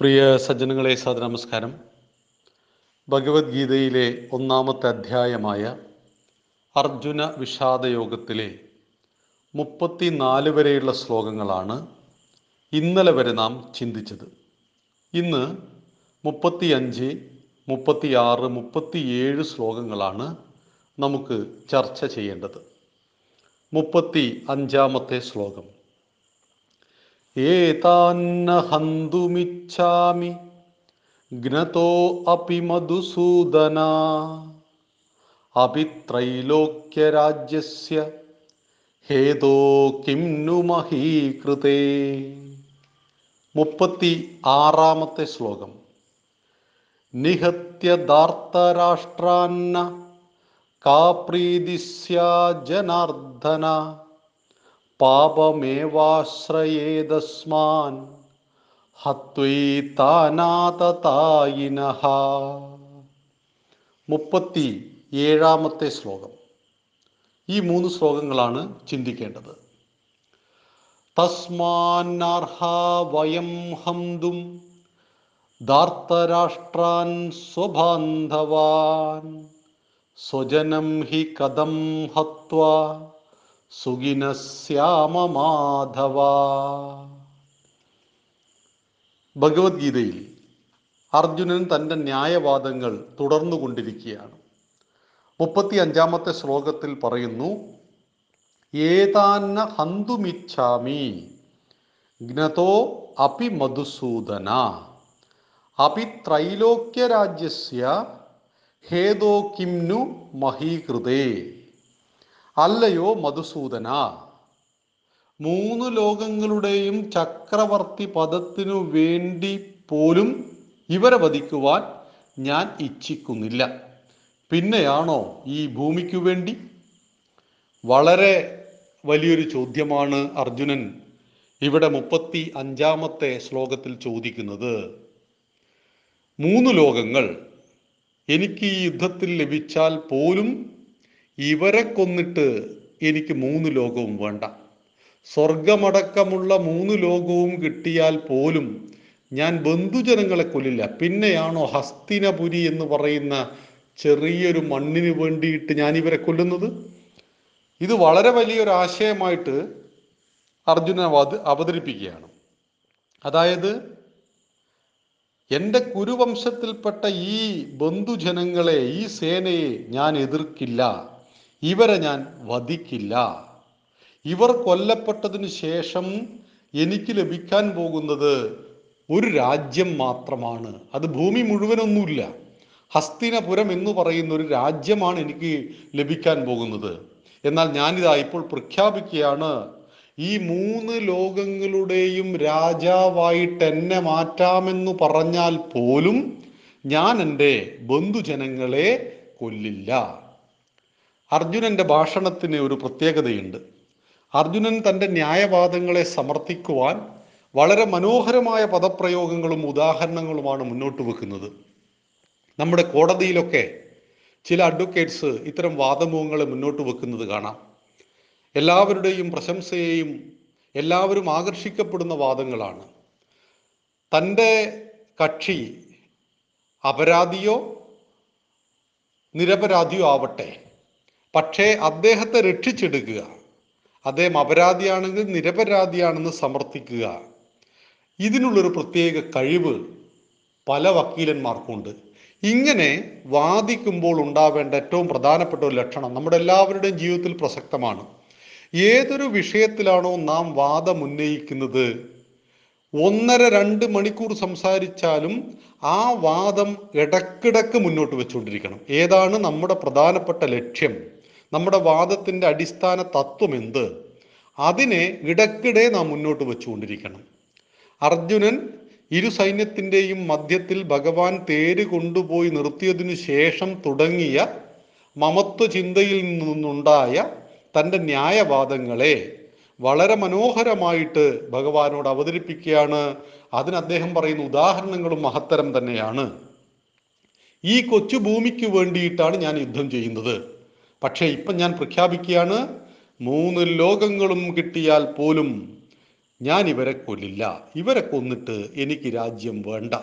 പ്രിയ സജ്ജനങ്ങളെ നമസ്കാരം ഭഗവത്ഗീതയിലെ ഒന്നാമത്തെ അധ്യായമായ അർജുന വിഷാദയോഗത്തിലെ മുപ്പത്തിനാല് വരെയുള്ള ശ്ലോകങ്ങളാണ് ഇന്നലെ വരെ നാം ചിന്തിച്ചത്. ഇന്ന് മുപ്പത്തിയഞ്ച് മുപ്പത്തിയാറ് മുപ്പത്തിയേഴ് ശ്ലോകങ്ങളാണ് നമുക്ക് ചർച്ച ചെയ്യേണ്ടത്. മുപ്പത്തി അഞ്ചാമത്തെ ശ്ലോകം. ഏതാന്ന ഹന്തുമിച്ഛാമി ജ്ഞതോ അപി മധുസൂദന അപി ത്രൈലോക്യരാജ്യസ്യ ഹേതോ കിം നു മഹീകൃതേ മുപ്പത്തി ആറാമത്തെ ശ്ലോകം। നിഹത്യ ധാർത്തരാഷ്ട്രാന്ന കാ പ്രീതിസ്യ ജനാർദ്ദന। പാപമേവാശ്രയേതസ്മാൻ ഹത്വൈതാനാതതായിനഃ മുപ്പത്തി ഏഴാമത്തെ ശ്ലോകം. ഈ മൂന്ന് ശ്ലോകങ്ങളാണ് ചിന്തിക്കേണ്ടത്. തസ്മാന്നർഹ വയം ഹന്തും ധാർത്തരാഷ്ട്രാൻ സ്വബാന്ധവാൻ സ്വജനം ഹി കഥം ഹത്വാ. സുഖിനശ്യാമ മാധവ ഭഗവത്ഗീതയിൽ അർജുനൻ തന്റെ ന്യായവാദങ്ങൾ തുടർന്നു കൊണ്ടിരിക്കുകയാണ്. മുപ്പത്തി അഞ്ചാമത്തെ ശ്ലോകത്തിൽ പറയുന്നു ഏതാന്ന ഹന്തുമിച്ഛാമി ജ്ഞതോ അപി മധുസൂദന. അപി ത്രൈലോക്യരാജ്യസ്യ ഹേതോ കിംനു മഹീകൃതേ. അല്ലയോ മധുസൂദന? മൂന്ന് ലോകങ്ങളുടെയും ചക്രവർത്തി പദത്തിനു വേണ്ടി പോലും ഇവരെ വധിക്കുവാൻ ഞാൻ ഇച്ഛിക്കുന്നില്ല. പിന്നെയാണോ ഈ ഭൂമിക്കു വേണ്ടി? വളരെ വലിയൊരു ചോദ്യമാണ് അർജുനൻ ഇവിടെ മുപ്പത്തി അഞ്ചാമത്തെ ശ്ലോകത്തിൽ ചോദിക്കുന്നത്. മൂന്ന് ലോകങ്ങൾ എനിക്ക് ഈ യുദ്ധത്തിൽ ലഭിച്ചാൽ പോലും ഇവരെ കൊന്നിട്ട് എനിക്ക് മൂന്ന് ലോകവും വേണ്ട. സ്വർഗമടക്കമുള്ള മൂന്ന് ലോകവും കിട്ടിയാൽ പോലും ഞാൻ ബന്ധുജനങ്ങളെ കൊല്ലില്ല. പിന്നെയാണോ ഹസ്തിനപുരി എന്ന് പറയുന്ന ചെറിയൊരു മണ്ണിന് വേണ്ടിയിട്ട് ഞാൻ ഇവരെ കൊല്ലുന്നത്? ഇത് വളരെ വലിയൊരു ആശയമായിട്ട് അർജുനൻ അവത് അവതരിപ്പിക്കുകയാണ്. അതായത് എന്റെ കുരുവംശത്തിൽപ്പെട്ട ഈ ബന്ധുജനങ്ങളെ ഈ സേനയെ ഞാൻ എതിർക്കില്ല. ഇവരെ ഞാൻ വധിക്കില്ല. ഇവർ കൊല്ലപ്പെട്ടതിന് ശേഷം എനിക്ക് ലഭിക്കാൻ പോകുന്നത് ഒരു രാജ്യം മാത്രമാണ്. അത് ഭൂമി മുഴുവനൊന്നുമില്ല. ഹസ്തിനപുരം എന്ന് പറയുന്ന ഒരു രാജ്യമാണ് എനിക്ക് ലഭിക്കാൻ പോകുന്നത്. എന്നാൽ ഞാനിതാ ഇപ്പോൾ പ്രഖ്യാപിക്കുകയാണ് ഈ മൂന്ന് ലോകങ്ങളുടെയും രാജാവായിട്ട് എന്നെ മാറ്റാമെന്ന് പറഞ്ഞാൽ പോലും ഞാൻ എന്റെ ബന്ധുജനങ്ങളെ കൊല്ലില്ല. അർജുനന്റെ ഭാഷണത്തിന് ഒരു പ്രത്യേകതയുണ്ട്. അർജുനൻ തന്റെ ന്യായവാദങ്ങളെ സമർത്ഥിക്കുവാൻ വളരെ മനോഹരമായ പദപ്രയോഗങ്ങളും ഉദാഹരണങ്ങളുമാണ് മുന്നോട്ട് വെക്കുന്നത്. നമ്മുടെ കോടതിയിലൊക്കെ ചില അഡ്വക്കേറ്റ്സ് ഇത്തരം വാദമുഖങ്ങളെ മുന്നോട്ട് വെക്കുന്നത് കാണാം. എല്ലാവരുടെയും പ്രശംസയെയും എല്ലാവരും ആകർഷിക്കപ്പെടുന്ന വാദങ്ങളാണ്. തന്റെ കക്ഷി അപരാധിയോ നിരപരാധിയോ ആവട്ടെ പക്ഷേ അദ്ദേഹത്തെ രക്ഷിച്ചെടുക്കുക. അദ്ദേഹം അപരാധിയാണെങ്കിൽ നിരപരാധിയാണെന്ന് സമർത്ഥിക്കുക. ഇതിനുള്ളൊരു പ്രത്യേക കഴിവ് പല വക്കീലന്മാർക്കുണ്ട്. ഇങ്ങനെ വാദിക്കുമ്പോൾ ഉണ്ടാവേണ്ട ഏറ്റവും പ്രധാനപ്പെട്ട ഒരു ലക്ഷണം നമ്മുടെ എല്ലാവരുടെയും ജീവിതത്തിൽ പ്രസക്തമാണ്. ഏതൊരു വിഷയത്തിലാണോ നാം വാദം ഉന്നയിക്കുന്നത്? ഒന്നര രണ്ട് മണിക്കൂർ സംസാരിച്ചാലും ആ വാദം ഇടക്കിടക്ക് മുന്നോട്ട് വെച്ചുകൊണ്ടിരിക്കണം. ഏതാണ് നമ്മുടെ പ്രധാനപ്പെട്ട ലക്ഷ്യം? നമ്മുടെ വാദത്തിന്റെ അടിസ്ഥാന തത്വം എന്ത്? അതിനെ ഇടക്കിടെ നാം മുന്നോട്ട് വെച്ചുകൊണ്ടിരിക്കണം. അർജുനൻ ഇരു സൈന്യത്തിന്റെയും മധ്യത്തിൽ ഭഗവാൻ തേര് കൊണ്ടുപോയി നിർത്തിയതിനു ശേഷം തുടങ്ങിയ മമത്വ ചിന്തയിൽ നിന്നുണ്ടായ തന്റെ ന്യായവാദങ്ങളെ വളരെ മനോഹരമായിട്ട് ഭഗവാനോട് അവതരിപ്പിക്കുകയാണ്. അതിന് അദ്ദേഹം പറയുന്ന ഉദാഹരണങ്ങളും മഹത്തരം തന്നെയാണ്. ഈ കൊച്ചു ഭൂമിക്ക് വേണ്ടിയിട്ടാണ് ഞാൻ യുദ്ധം ചെയ്യുന്നത്. പക്ഷേ ഇപ്പം ഞാൻ പ്രഖ്യാപിക്കുകയാണ് മൂന്ന് ലോകങ്ങളും കിട്ടിയാൽ പോലും ഞാൻ ഇവരെ കൊല്ലില്ല. ഇവരെ കൊന്നിട്ട് എനിക്ക് രാജ്യം വേണ്ട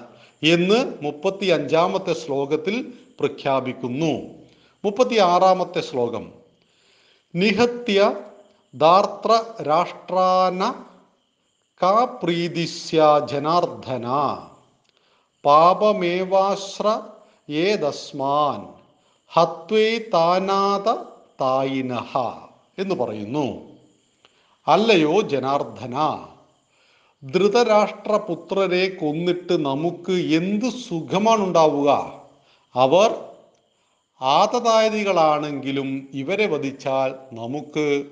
എന്ന് മുപ്പത്തി അഞ്ചാമത്തെ ശ്ലോകത്തിൽ പ്രഖ്യാപിക്കുന്നു. മുപ്പത്തി ആറാമത്തെ ശ്ലോകം. നിഹത്യ ദാർത്ര രാഷ്ട്രാന കാ പ്രീതിസ്യ ജനാർദ്ദന. പാപമേവാശ്ര ഏതസ്മാൻ. ഹത്വേ താനാത തായിനഹ എന്ന് പറയുന്നു. അല്ലയോ ജനാർദ്ദന ധൃതരാഷ്ട്രപുത്രരെ കൊന്നിട്ട് നമുക്ക് എന്ത് സുഖമാണ് ഉണ്ടാവുക അവർ ആതതായതികളാണെങ്കിലും ഇവരെ വധിച്ചാൽ നമുക്ക്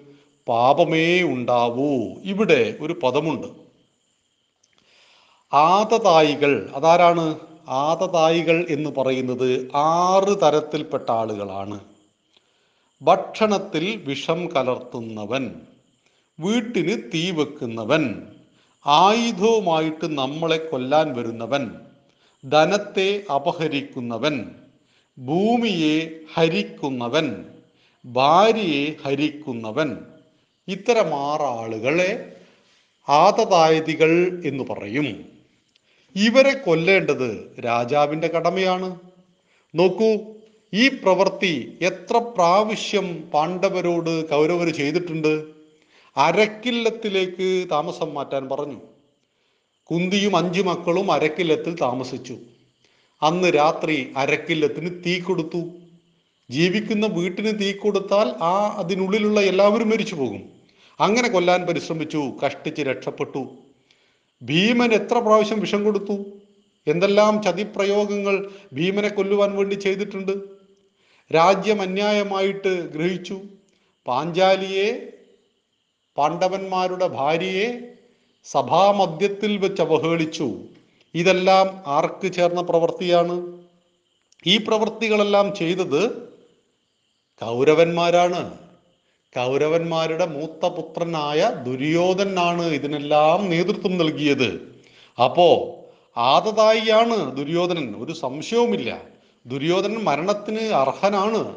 പാപമേ ഉണ്ടാവൂ. ഇവിടെ ഒരു പദമുണ്ട്. ആതതായികൾ അതാരാണ്? ആതതായികൾ എന്ന് പറയുന്നത് ആറ് തരത്തിൽപ്പെട്ട ആളുകളാണ്. ഭക്ഷണത്തിൽ വിഷം കലർത്തുന്നവൻ വീട്ടിന് തീ വെക്കുന്നവൻ ആയുധവുമായിട്ട് നമ്മളെ കൊല്ലാൻ വരുന്നവൻ ധനത്തെ അപഹരിക്കുന്നവൻ ഭൂമിയെ ഹരിക്കുന്നവൻ ഭാര്യയെ ഹരിക്കുന്നവൻ. ഇത്തരം ആറാളുകളെ ആതതായതികൾ എന്ന് പറയും. ഇവരെ കൊല്ലേണ്ടത് രാജാവിന്റെ കടമയാണ്. നോക്കൂ ഈ പ്രവൃത്തി എത്ര പ്രാവശ്യം പാണ്ഡവരോട് കൗരവർ ചെയ്തിട്ടുണ്ട്. അരക്കില്ലത്തിലേക്ക് താമസം മാറ്റാൻ പറഞ്ഞു. കുന്തിയും അഞ്ചു മക്കളും അരക്കില്ലത്തിൽ താമസിച്ചു. അന്ന് രാത്രി അരക്കില്ലത്തിന് തീ കൊടുത്തു. ജീവിക്കുന്ന വീട്ടിന് തീ കൊടുത്താൽ ആ അതിനുള്ളിലുള്ള എല്ലാവരും മരിച്ചു പോകും അങ്ങനെ കൊല്ലാൻ പരിശ്രമിച്ചു കഷ്ടിച്ച് രക്ഷപ്പെട്ടു. ഭീമൻ എത്ര പ്രാവശ്യം വിഷം കൊടുത്തു? എന്തെല്ലാം ചതിപ്രയോഗങ്ങൾ ഭീമനെ കൊല്ലുവാൻ വേണ്ടി ചെയ്തിട്ടുണ്ട്? രാജ്യം അന്യായമായിട്ട് ഗ്രഹിച്ചു. പാഞ്ചാലിയെ പാണ്ഡവന്മാരുടെ ഭാര്യയെ സഭാമധ്യത്തിൽ വെച്ച് അവഹേളിച്ചു. ഇതെല്ലാം ആർക്ക് ചേർന്ന പ്രവൃത്തിയാണ്? ഈ പ്രവൃത്തികളെല്ലാം ചെയ്തത് കൗരവന്മാരാണ്. കൗരവന്മാരുടെ മൂത്ത പുത്രനായ ദുര്യോധനാണ് ഇതിനെല്ലാം നേതൃത്വം നൽകിയത്. അപ്പോ ആദതായിയാണ് ദുര്യോധനൻ. ഒരു സംശയവുമില്ല. ദുര്യോധനൻ മരണത്തിന് അർഹനാണ്.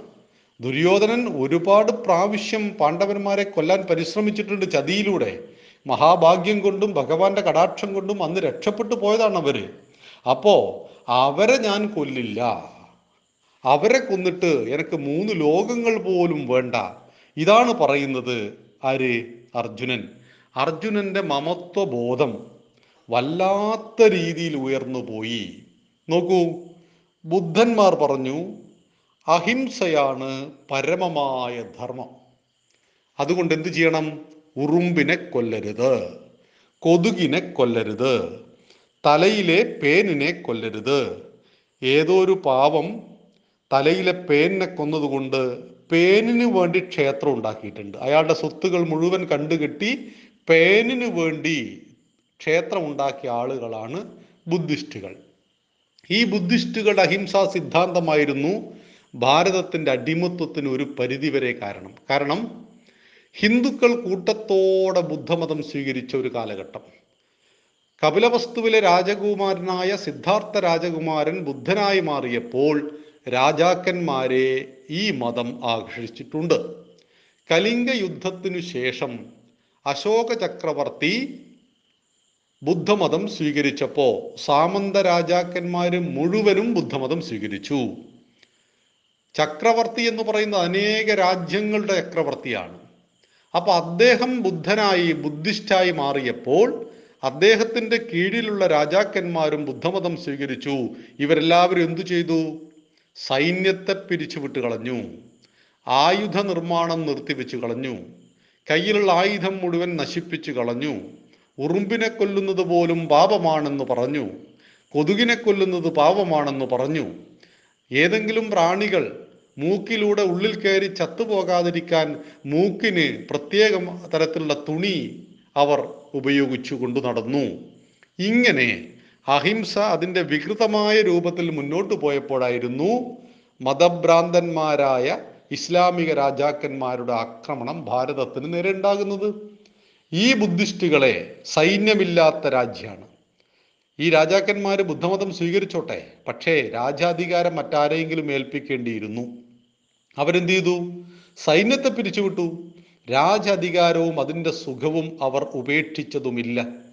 ദുര്യോധനൻ ഒരുപാട് പ്രാവശ്യം പാണ്ഡവന്മാരെ കൊല്ലാൻ പരിശ്രമിച്ചിട്ടുണ്ട് ചതിയിലൂടെ. മഹാഭാഗ്യം കൊണ്ടും ഭഗവാന്റെ കടാക്ഷം കൊണ്ടും അന്ന് രക്ഷപ്പെട്ടു പോയതാണ് അവർ. അപ്പോ അവരെ ഞാൻ കൊല്ലില്ല. അവരെ കൊന്നിട്ട് എനിക്ക് മൂന്ന് ലോകങ്ങൾ പോലും വേണ്ട. ഇതാണ് പറയുന്നത് ആര്? അർജുനൻ. അർജുനന്റെ മമത്വബോധം വല്ലാത്ത രീതിയിൽ ഉയർന്നു പോയി. നോക്കൂ ബുദ്ധന്മാർ പറഞ്ഞു അഹിംസയാണ് പരമമായ ധർമ്മം. അതുകൊണ്ട് എന്ത് ചെയ്യണം? ഉറുമ്പിനെ കൊല്ലരുത് കൊതുകിനെ കൊല്ലരുത് തലയിലെ പേനിനെ കൊല്ലരുത്. ഏതോ ഒരു പാവം തലയിലെ പേനിനെ കൊന്നതുകൊണ്ട് പേനിന് വേണ്ടി ക്ഷേത്രം ഉണ്ടാക്കിയിട്ടുണ്ട്. അയാളുടെ സ്വത്തുകൾ മുഴുവൻ കണ്ടുകെട്ടി പേനിന് വേണ്ടി ക്ഷേത്രം ഉണ്ടാക്കിയ ആളുകളാണ് ബുദ്ധിസ്റ്റുകൾ. ഈ ബുദ്ധിസ്റ്റുകളുടെ അഹിംസാ സിദ്ധാന്തമായിരുന്നു ഭാരതത്തിന്റെ അടിമത്വത്തിന് ഒരു പരിധിവരെ കാരണം. കാരണം ഹിന്ദുക്കൾ കൂട്ടത്തോടെ ബുദ്ധമതം സ്വീകരിച്ച ഒരു കാലഘട്ടം. കപിലവസ്തുവിലെ രാജകുമാരനായ സിദ്ധാർത്ഥ രാജകുമാരൻ ബുദ്ധനായി മാറിയപ്പോൾ രാജാക്കന്മാരെ ഈ മതം ആകർഷിച്ചിട്ടുണ്ട് കലിംഗ യുദ്ധത്തിനു ശേഷം അശോക ചക്രവർത്തി ബുദ്ധമതം സ്വീകരിച്ചപ്പോൾ സാമന്ത രാജാക്കന്മാര് മുഴുവനും ബുദ്ധമതം സ്വീകരിച്ചു. ചക്രവർത്തി എന്ന് പറയുന്നത് അനേക രാജ്യങ്ങളുടെ ചക്രവർത്തിയാണ്. അപ്പൊ അദ്ദേഹം ബുദ്ധനായി ബുദ്ധിസ്റ്റായി മാറിയപ്പോൾ അദ്ദേഹത്തിന്റെ കീഴിലുള്ള രാജാക്കന്മാരും ബുദ്ധമതം സ്വീകരിച്ചു. ഇവരെല്ലാവരും എന്തു ചെയ്തു? സൈന്യത്തെ പിരിച്ചുവിട്ട് കളഞ്ഞു. ആയുധ നിർമ്മാണം നിർത്തിവെച്ചു കളഞ്ഞു. കയ്യിലുള്ള ആയുധം മുഴുവൻ നശിപ്പിച്ചു കളഞ്ഞു. ഉറുമ്പിനെ കൊല്ലുന്നത് പോലും പാപമാണെന്ന് പറഞ്ഞു. കൊതുകിനെ കൊല്ലുന്നത് പാപമാണെന്ന് പറഞ്ഞു. ഏതെങ്കിലും പ്രാണികൾ മൂക്കിലൂടെ ഉള്ളിൽ കയറി ചത്തുപോകാതിരിക്കാൻ മൂക്കിന് പ്രത്യേക തരത്തിലുള്ള തുണി അവർ ഉപയോഗിച്ചു കൊണ്ടു നടന്നു. ഇങ്ങനെ അഹിംസ അതിന്റെ വികൃതമായ രൂപത്തിൽ മുന്നോട്ട് പോയപ്പോഴായിരുന്നു മതഭ്രാന്തന്മാരായ ഇസ്ലാമിക രാജാക്കന്മാരുടെ ആക്രമണം ഭാരതത്തിന് നേരെ ഉണ്ടാകുന്നത്. ഈ ബുദ്ധിസ്റ്റുകളെ സൈന്യമില്ലാത്ത രാജ്യമാണ്. ഈ രാജാക്കന്മാർ ബുദ്ധമതം സ്വീകരിച്ചോട്ടെ പക്ഷേ രാജാധികാരം മറ്റാരെങ്കിലും ഏൽപ്പിക്കേണ്ടിയിരുന്നു. അവരെന്ത് ചെയ്തു? സൈന്യത്തെ പിരിച്ചുവിട്ടു. രാജാധികാരവും അതിന്റെ സുഖവും അവർ ഉപേക്ഷിച്ചതുമില്ല.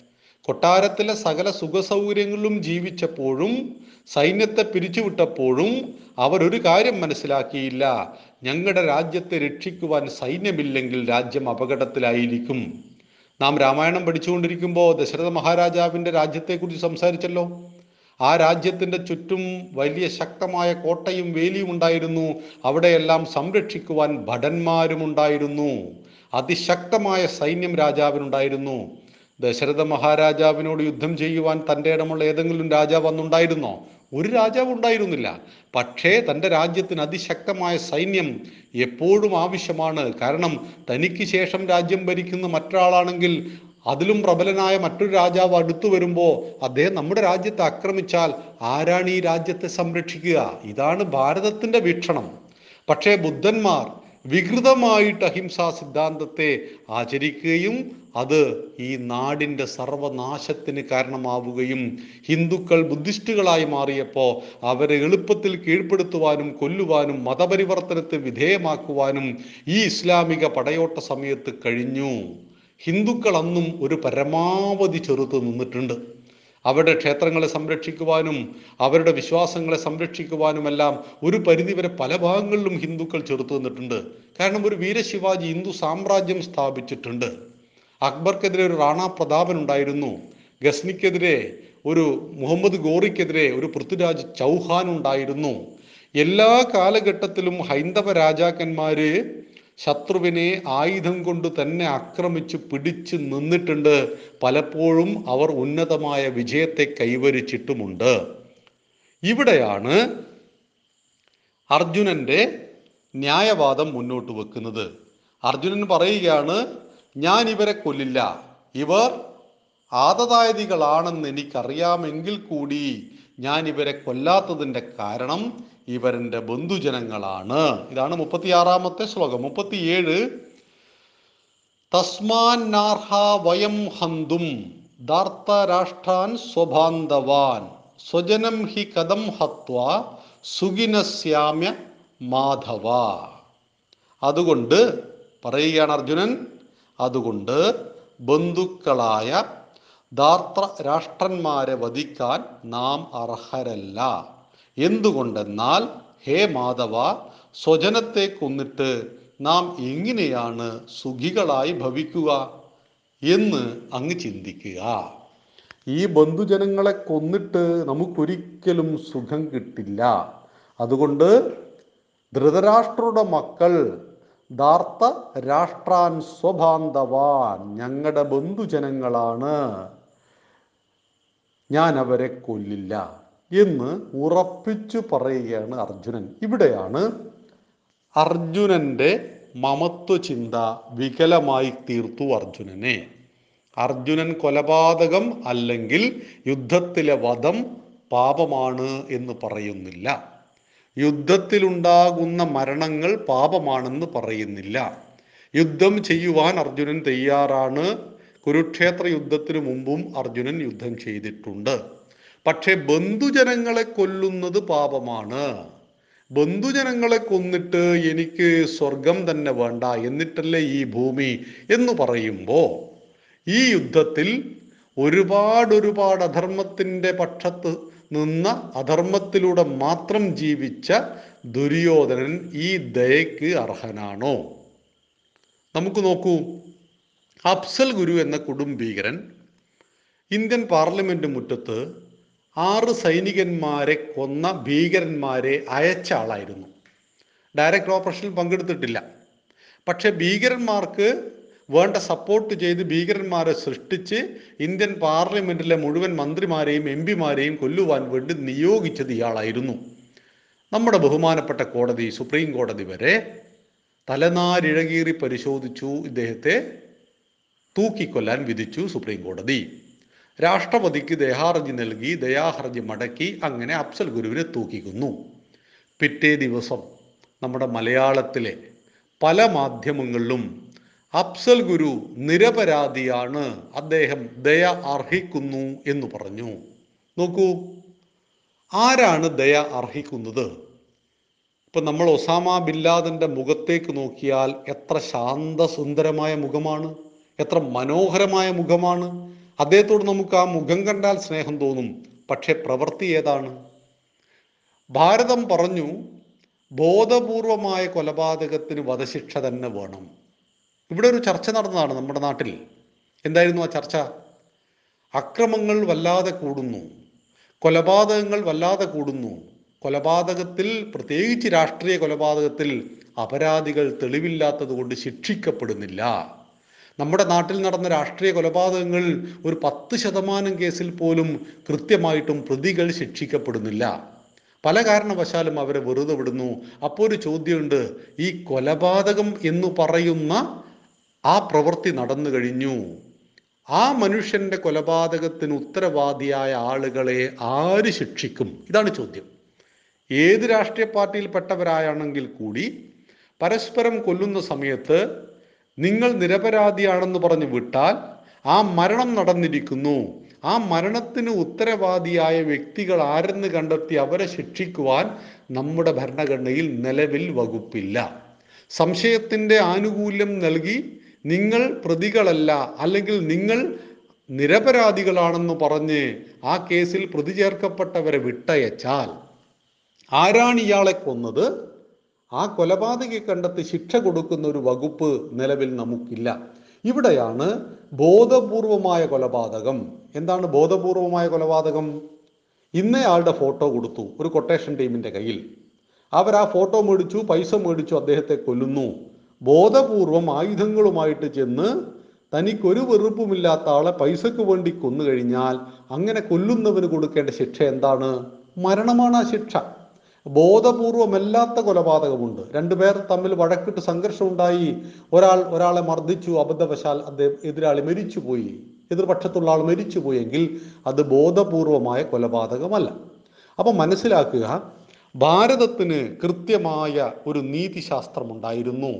കൊട്ടാരത്തിലെ സകല സുഖസൗകര്യങ്ങളിലും ജീവിച്ചപ്പോഴും സൈന്യത്തെ പിരിച്ചുവിട്ടപ്പോഴും അവരൊരു കാര്യം മനസ്സിലാക്കിയില്ല. ഞങ്ങളുടെ രാജ്യത്തെ രക്ഷിക്കുവാൻ സൈന്യമില്ലെങ്കിൽ രാജ്യം അപകടത്തിലായിരിക്കും. നാം രാമായണം പഠിച്ചുകൊണ്ടിരിക്കുമ്പോൾ ദശരഥ മഹാരാജാവിന്റെ രാജ്യത്തെക്കുറിച്ച് സംസാരിച്ചല്ലോ. ആ രാജ്യത്തിന്റെ ചുറ്റും വലിയ ശക്തമായ കോട്ടയും വേലിയും ഉണ്ടായിരുന്നു. അവിടെയെല്ലാം സംരക്ഷിക്കുവാൻ ഭടന്മാരും ഉണ്ടായിരുന്നു അതിശക്തമായ സൈന്യം രാജാവിനുണ്ടായിരുന്നു. ദശരഥ മഹാരാജാവിനോട് യുദ്ധം ചെയ്യുവാൻ തന്റെ ഇടമുള്ള ഏതെങ്കിലും രാജാവ് അന്നുണ്ടായിരുന്നോ? ഒരു രാജാവ് ഉണ്ടായിരുന്നില്ല. പക്ഷേ തന്റെ രാജ്യത്തിന് അതിശക്തമായ സൈന്യം എപ്പോഴും ആവശ്യമാണ്. കാരണം തനിക്ക് ശേഷം രാജ്യം ഭരിക്കുന്ന മറ്റൊരാളാണെങ്കിൽ അതിലും പ്രബലനായ മറ്റൊരു രാജാവ് അടുത്തു വരുമ്പോൾ അദ്ദേഹം നമ്മുടെ രാജ്യത്തെ ആക്രമിച്ചാൽ ആരാണ് ഈ രാജ്യത്തെ സംരക്ഷിക്കുക? ഇതാണ് ഭാരതത്തിന്റെ വീക്ഷണം. പക്ഷേ ബുദ്ധന്മാർ വികൃതമായിട്ട് അഹിംസാ സിദ്ധാന്തത്തെ ആചരിക്കുകയും അത് ഈ നാടിന്റെ സർവനാശത്തിന് കാരണമാവുകയും ഹിന്ദുക്കൾ ബുദ്ധിസ്റ്റുകളായി മാറിയപ്പോൾ അവരെ എളുപ്പത്തിൽ കീഴ്പ്പെടുത്തുവാനും കൊല്ലുവാനും മതപരിവർത്തനത്തെ വിധേയമാക്കുവാനും ഈ ഇസ്ലാമിക പടയോട്ട സമയത്ത് കഴിഞ്ഞു. ഹിന്ദുക്കൾ അന്നും ഒരു പരമാവധി ചെറുത്ത് നിന്നിട്ടുണ്ട്. അവരുടെ ക്ഷേത്രങ്ങളെ സംരക്ഷിക്കുവാനും അവരുടെ വിശ്വാസങ്ങളെ സംരക്ഷിക്കുവാനുമെല്ലാം ഒരു പരിധിവരെ പല ഭാഗങ്ങളിലും ഹിന്ദുക്കൾ ചെറുത്തു നിന്നിട്ടുണ്ട്. കാരണം ഒരു വീരശിവാജി ഹിന്ദു സാമ്രാജ്യം സ്ഥാപിച്ചിട്ടുണ്ട്. അക്ബർക്കെതിരെ ഒരു റാണാ പ്രതാപൻ ഉണ്ടായിരുന്നു. ഗസ്നിക്കെതിരെ ഒരു മുഹമ്മദ് ഗോറിക്കെതിരെ ഒരു പൃഥ്വിരാജ് ചൗഹാൻ ഉണ്ടായിരുന്നു. എല്ലാ കാലഘട്ടത്തിലും ഹൈന്ദവ രാജാക്കന്മാര് ശത്രുവിനെ ആയുധം കൊണ്ട് തന്നെ ആക്രമിച്ച് പിടിച്ച് നിന്നിട്ടുണ്ട്. പലപ്പോഴും അവർ ഉന്നതമായ വിജയത്തെ കൈവരിച്ചിട്ടുമുണ്ട്. ഇവിടെയാണ് അർജുനന്റെ ന്യായവാദം മുന്നോട്ട് വെക്കുന്നത്. അർജുനൻ പറയുകയാണ് ഞാൻ ഇവരെ കൊല്ലില്ല. ഇവർ ആതതായതികളാണെന്ന് എനിക്കറിയാമെങ്കിൽ കൂടി ഞാൻ ഇവരെ കൊല്ലാത്തതിന്റെ കാരണം ഇവരെന്റെ ബന്ധുജനങ്ങളാണ്. ഇതാണ് മുപ്പത്തിയാറാമത്തെ ശ്ലോകം. മുപ്പത്തിയേഴ് തസ്മാന്നാർഹ വയം ഹന്തും ദാർത്തരാഷ്ട്രാൻ സ്വഭാന്തവാൻ സ്വജനം ഹി കഥം ഹത്വ സുഖിനസ്യാമ്യ മാധവ. അതുകൊണ്ട് പറയുകയാണ് അർജുനൻ അതുകൊണ്ട് ബന്ധുക്കളായ ധാർത്ര രാഷ്ട്രന്മാരെ വധിക്കാൻ നാം അർഹരല്ല. എന്തുകൊണ്ടെന്നാൽ ഹേ മാധവ സ്വജനത്തെ കൊന്നിട്ട് നാം എങ്ങനെയാണ് സുഖികളായി ഭവിക്കുക എന്ന് അങ്ങ് ചിന്തിക്കുക. ഈ ബന്ധുജനങ്ങളെ കൊന്നിട്ട് നമുക്കൊരിക്കലും സുഖം കിട്ടില്ല. അതുകൊണ്ട് ധൃതരാഷ്ട്രയുടെ മക്കൾ ധാർത്ത രാഷ്ട്രാൻ സ്വഭാന്തവാൻ ഞങ്ങളുടെ ബന്ധുജനങ്ങളാണ്. ഞാൻ അവരെ കൊല്ലില്ല എന്ന് ഉറപ്പിച്ചു പറയുകയാണ് അർജുനൻ. ഇവിടെയാണ് അർജുനന്റെ മമത്വ ചിന്ത വികലമായി തീർത്തു അർജുനനെ. അർജുനൻ കൊലപാതകം അല്ലെങ്കിൽ യുദ്ധത്തിലെ വധം പാപമാണ് എന്ന് പറയുന്നില്ല. യുദ്ധത്തിലുണ്ടാകുന്ന മരണങ്ങൾ പാപമാണെന്ന് പറയുന്നില്ല. യുദ്ധം ചെയ്യുവാൻ അർജുനൻ തയ്യാറാണ് കുരുക്ഷേത്ര യുദ്ധത്തിനു മുമ്പും അർജുനൻ യുദ്ധം ചെയ്തിട്ടുണ്ട്. പക്ഷേ ബന്ധുജനങ്ങളെ കൊല്ലുന്നത് പാപമാണ്. ബന്ധുജനങ്ങളെ കൊന്നിട്ട് എനിക്ക് സ്വർഗം തന്നെ വേണ്ട എന്നിട്ടല്ലേ ഈ ഭൂമി എന്ന് പറയുമ്പോൾ ഈ യുദ്ധത്തിൽ ഒരുപാട് ഒരുപാട് അധർമ്മത്തിന്റെ പക്ഷത്ത് നിന്ന അധർമ്മത്തിലൂടെ മാത്രം ജീവിച്ച ദുര്യോധനൻ ഈ ദയക്ക് അർഹനാണോ? നമുക്ക് നോക്കൂ. അഫ്സൽ ഗുരു എന്ന കുടുംബീകരൻ ഇന്ത്യൻ പാർലമെന്റ് മുറ്റത്ത് ആറ് സൈനികന്മാരെ കൊന്ന ഭീകരന്മാരെ അയച്ച ആളായിരുന്നു. ഡയറക്റ്റ് ഓപ്പറേഷനിൽ പങ്കെടുത്തിട്ടില്ല. പക്ഷേ ഭീകരന്മാർക്ക് വേണ്ട സപ്പോർട്ട് ചെയ്ത് ഭീകരന്മാരെ സൃഷ്ടിച്ച് ഇന്ത്യൻ പാർലമെന്റിലെ മുഴുവൻ മന്ത്രിമാരെയും എം പിമാരെയും കൊല്ലുവാൻ വേണ്ടി നിയോഗിച്ചത് ഇയാളായിരുന്നു. നമ്മുടെ ബഹുമാനപ്പെട്ട കോടതി സുപ്രീം കോടതി വരെ തലനാരിഴകീറി പരിശോധിച്ചു ഇദ്ദേഹത്തെ. തൂക്കിക്കൊല്ലാൻ വിധിച്ചു സുപ്രീം കോടതി. രാഷ്ട്രപതിക്ക് ദയാഹർജി നൽകി ദയാഹർജി മടക്കി അങ്ങനെ അഫ്സൽ ഗുരുവിനെ തൂക്കിക്കുന്നു. പിറ്റേ ദിവസം നമ്മുടെ മലയാളത്തിലെ പല മാധ്യമങ്ങളിലും അഫ്സൽ ഗുരു നിരപരാധിയാണ് അദ്ദേഹം ദയ അർഹിക്കുന്നു എന്ന് പറഞ്ഞു. നോക്കൂ ആരാണ് ദയ അർഹിക്കുന്നത്? ഇപ്പം നമ്മൾ ഒസാമ ബില്ലാദിന്റെ മുഖത്തേക്ക് നോക്കിയാൽ എത്ര ശാന്തസുന്ദരമായ മുഖമാണ്. എത്ര മനോഹരമായ മുഖമാണ്. അദ്ദേഹത്തോട് നമുക്ക് ആ മുഖം കണ്ടാൽ സ്നേഹം തോന്നും. പക്ഷെ പ്രവൃത്തി ഏതാണ്? ഭാരതം പറഞ്ഞു ബോധപൂർവമായ കൊലപാതകത്തിന് വധശിക്ഷ തന്നെ വേണം. ഇവിടെ ഒരു ചർച്ച നടന്നതാണ് നമ്മുടെ നാട്ടിൽ. എന്തായിരുന്നു ആ ചർച്ച? അക്രമങ്ങൾ വല്ലാതെ കൂടുന്നു. കൊലപാതകങ്ങൾ വല്ലാതെ കൂടുന്നു. കൊലപാതകത്തിൽ പ്രത്യേകിച്ച് രാഷ്ട്രീയ കൊലപാതകത്തിൽ അപരാധികൾ തെളിവില്ലാത്തത് കൊണ്ട് ശിക്ഷിക്കപ്പെടുന്നില്ല. നമ്മുടെ നാട്ടിൽ നടന്ന രാഷ്ട്രീയ കൊലപാതകങ്ങളിൽ ഒരു പത്ത് ശതമാനം കേസിൽ പോലും കൃത്യമായിട്ടും പ്രതികൾ ശിക്ഷിക്കപ്പെടുന്നില്ല. പല കാരണവശാലും അവരെ വെറുതെ വിടുന്നു. അപ്പോൾ ഒരു ചോദ്യമുണ്ട് ഈ കൊലപാതകം എന്ന് പറയുന്ന ആ പ്രവൃത്തി നടന്നു കഴിഞ്ഞു. ആ മനുഷ്യന്റെ കൊലപാതകത്തിന് ഉത്തരവാദിയായ ആളുകളെ ആര് ശിക്ഷിക്കും? ഇതാണ് ചോദ്യം. ഏത് രാഷ്ട്രീയ പാർട്ടിയിൽപ്പെട്ടവരായാണെങ്കിൽ കൂടി പരസ്പരം കൊല്ലുന്ന സമയത്ത് നിങ്ങൾ നിരപരാധിയാണെന്ന് പറഞ്ഞ് വിട്ടാൽ ആ മരണം നടന്നിരിക്കുന്നു. ആ മരണത്തിന് ഉത്തരവാദിയായ വ്യക്തികൾ ആരെന്ന് കണ്ടെത്തി അവരെ ശിക്ഷിക്കുവാൻ നമ്മുടെ ഭരണഘടനയിൽ നിലവിൽ വകുപ്പില്ല. സംശയത്തിന്റെ ആനുകൂല്യം നൽകി നിങ്ങൾ പ്രതികളല്ല അല്ലെങ്കിൽ നിങ്ങൾ നിരപരാധികളാണെന്ന് പറഞ്ഞ് ആ കേസിൽ പ്രതി ചേർക്കപ്പെട്ടവരെ വിട്ടയച്ചാൽ ആരാണ് ഇയാളെ കൊന്നത്? ആ കൊലപാതകയെ കണ്ടെത്തി ശിക്ഷ കൊടുക്കുന്ന ഒരു വകുപ്പ് നിലവിൽ നമുക്കില്ല. ഇവിടെയാണ് ബോധപൂർവമായ കൊലപാതകം. എന്താണ് ബോധപൂർവമായ കൊലപാതകം? ഇന്നയാളുടെ ഫോട്ടോ കൊടുത്തു ഒരു കൊട്ടേഷൻ ടീമിന്റെ കയ്യിൽ. അവർ ആ ഫോട്ടോ മേടിച്ചു പൈസ മേടിച്ചു അദ്ദേഹത്തെ കൊല്ലുന്നു. ബോധപൂർവം ആയുധങ്ങളുമായിട്ട് ചെന്ന് തനിക്കൊരു വെറുപ്പുമില്ലാത്ത ആളെ പൈസക്ക് വേണ്ടി കൊന്നു കഴിഞ്ഞാൽ അങ്ങനെ കൊല്ലുന്നവന് കൊടുക്കേണ്ട ശിക്ഷ എന്താണ്? മരണമാണ് ആ ശിക്ഷ. ബോധപൂർവമല്ലാത്ത കൊലപാതകമുണ്ട്. രണ്ടുപേർ തമ്മിൽ വഴക്കിട്ട് സംഘർഷം ഉണ്ടായി ഒരാൾ ഒരാളെ മർദ്ദിച്ചു അബദ്ധവശാൽ അദ്ദേഹം എതിരാളി മരിച്ചുപോയി. എതിർപക്ഷത്തുള്ള ആൾ മരിച്ചുപോയെങ്കിൽ അത് ബോധപൂർവമായ കൊലപാതകമല്ല. അപ്പൊ മനസ്സിലാക്കുക ഭാരതത്തിന് കൃത്യമായ ഒരു നീതിശാസ്ത്രമുണ്ടായിരുന്നു.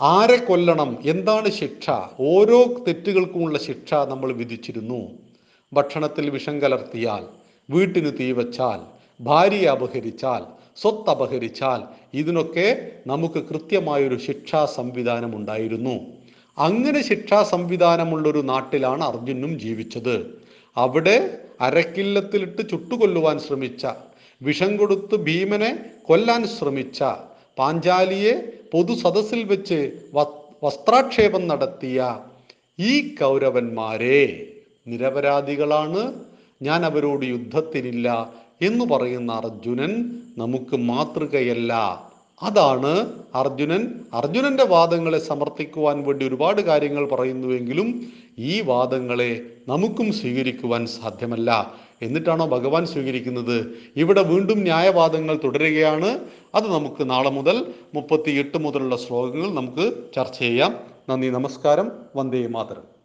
ആരെ കൊല്ലണം എന്താണ് ശിക്ഷ? ഓരോ തെറ്റുകൾക്കുമുള്ള ശിക്ഷ നമ്മൾ വിധിച്ചിരുന്നു. ഭക്ഷണത്തിൽ വിഷം കലർത്തിയാൽ വീട്ടിന് തീവച്ചാൽ ഭാര്യയെ അപഹരിച്ചാൽ സ്വത്ത് അപഹരിച്ചാൽ ഇതിനൊക്കെ നമുക്ക് കൃത്യമായൊരു ശിക്ഷാ സംവിധാനം ഉണ്ടായിരുന്നു. അങ്ങനെ ശിക്ഷാ സംവിധാനമുള്ളൊരു നാട്ടിലാണ് അർജുനും ജീവിച്ചത്. അവിടെ അരക്കില്ലത്തിലിട്ട് ചുട്ടുകൊല്ലുവാൻ ശ്രമിച്ച വിഷം കൊടുത്ത് ഭീമനെ കൊല്ലാൻ ശ്രമിച്ച പാഞ്ചാലിയെ പൊതു സദസ്സിൽ വെച്ച് വസ്ത്രാക്ഷേപം നടത്തിയ ഈ കൗരവന്മാരെ നിരപരാധികളാണ്. ഞാൻ അവരോട് യുദ്ധത്തിനില്ല എന്ന് പറയുന്ന അർജുനൻ നമുക്ക് മാതൃകയല്ല. അതാണ് അർജുനൻ. അർജുനന്റെ വാദങ്ങളെ സമർത്ഥിക്കുവാൻ വേണ്ടി ഒരുപാട് കാര്യങ്ങൾ പറയുന്നുവെങ്കിലും ഈ വാദങ്ങളെ നമുക്കും സ്വീകരിക്കുവാൻ സാധ്യമല്ല. എന്നിട്ടാണോ ഭഗവാൻ സ്വീകരിക്കുന്നത്? ഇവിടെ വീണ്ടും ന്യായവാദങ്ങൾ തുടരുകയാണ്. അത് നമുക്ക് നാളെ മുതൽ മുപ്പത്തി എട്ട് മുതലുള്ള ശ്ലോകങ്ങൾ നമുക്ക് ചർച്ച ചെയ്യാം. നന്ദി നമസ്കാരം. വന്ദേ മാതരം.